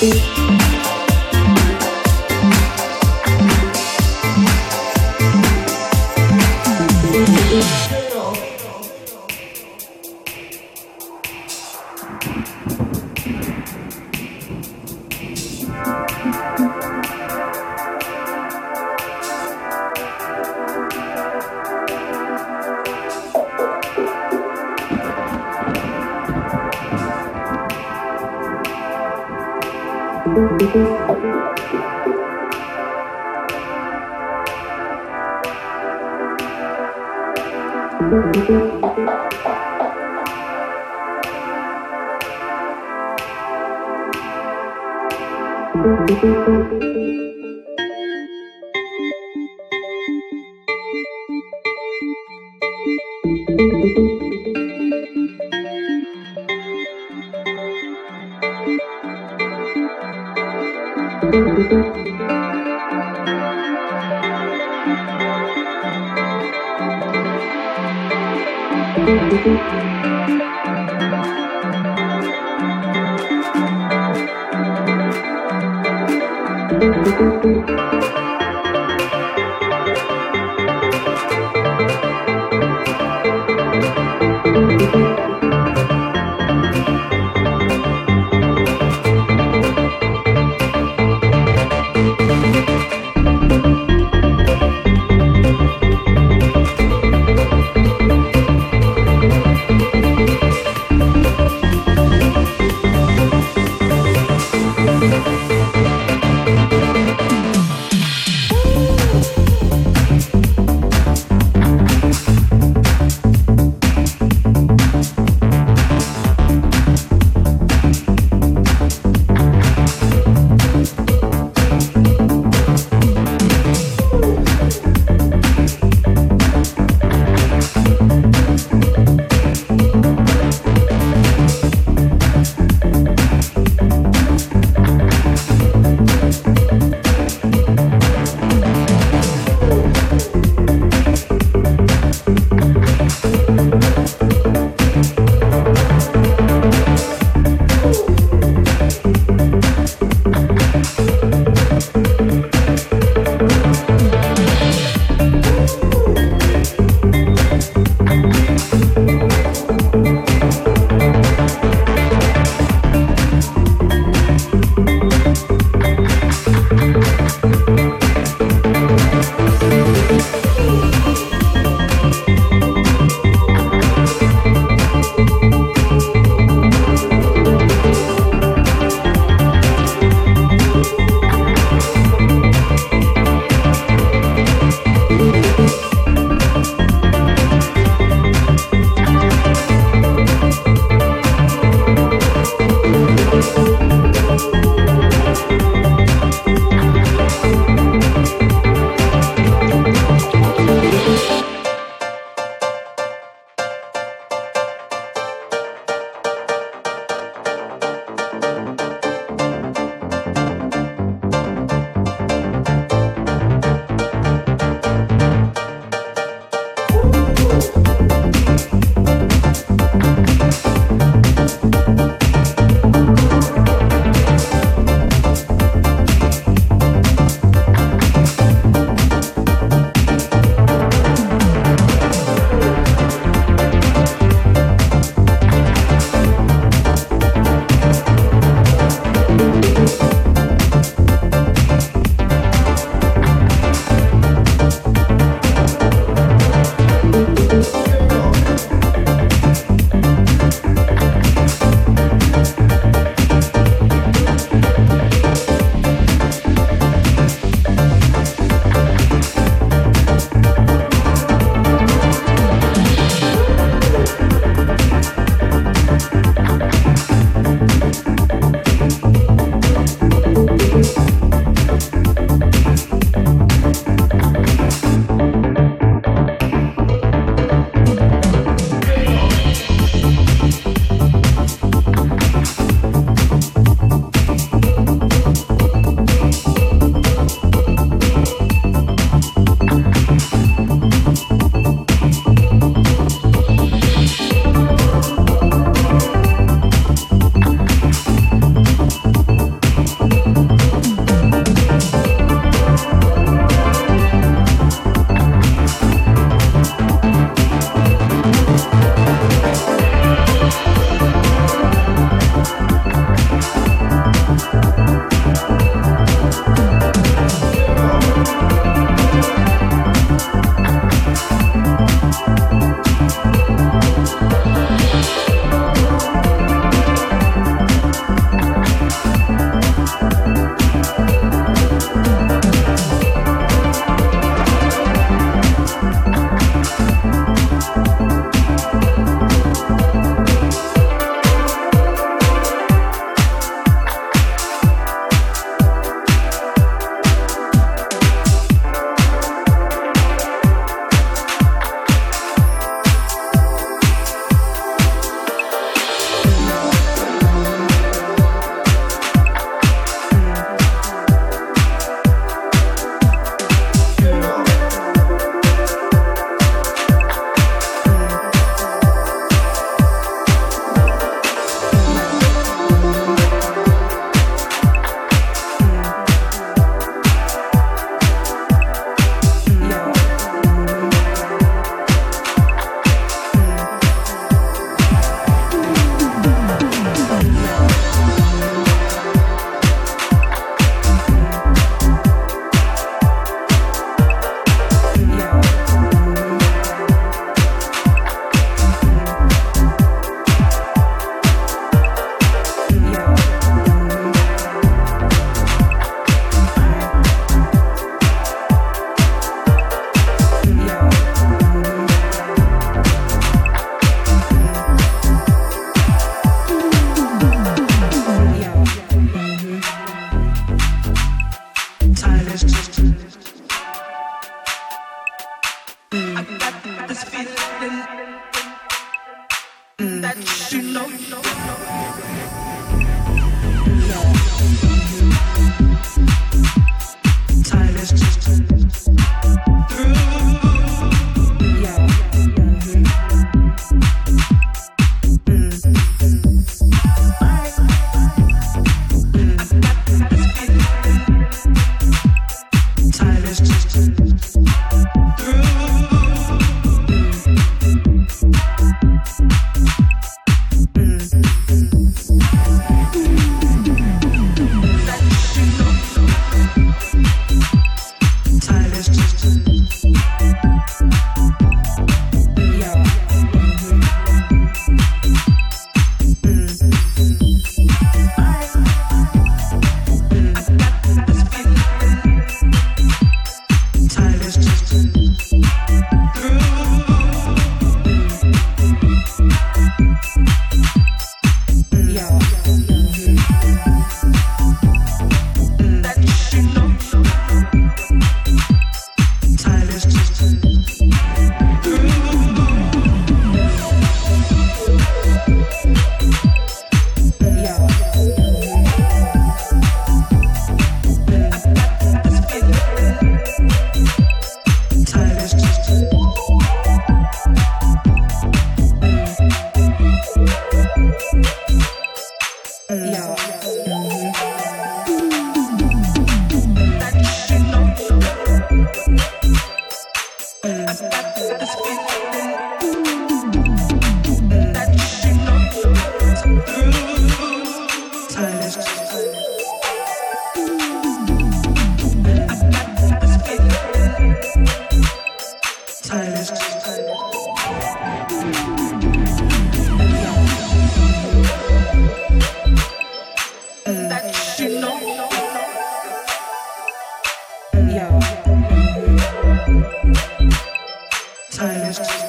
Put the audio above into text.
beat.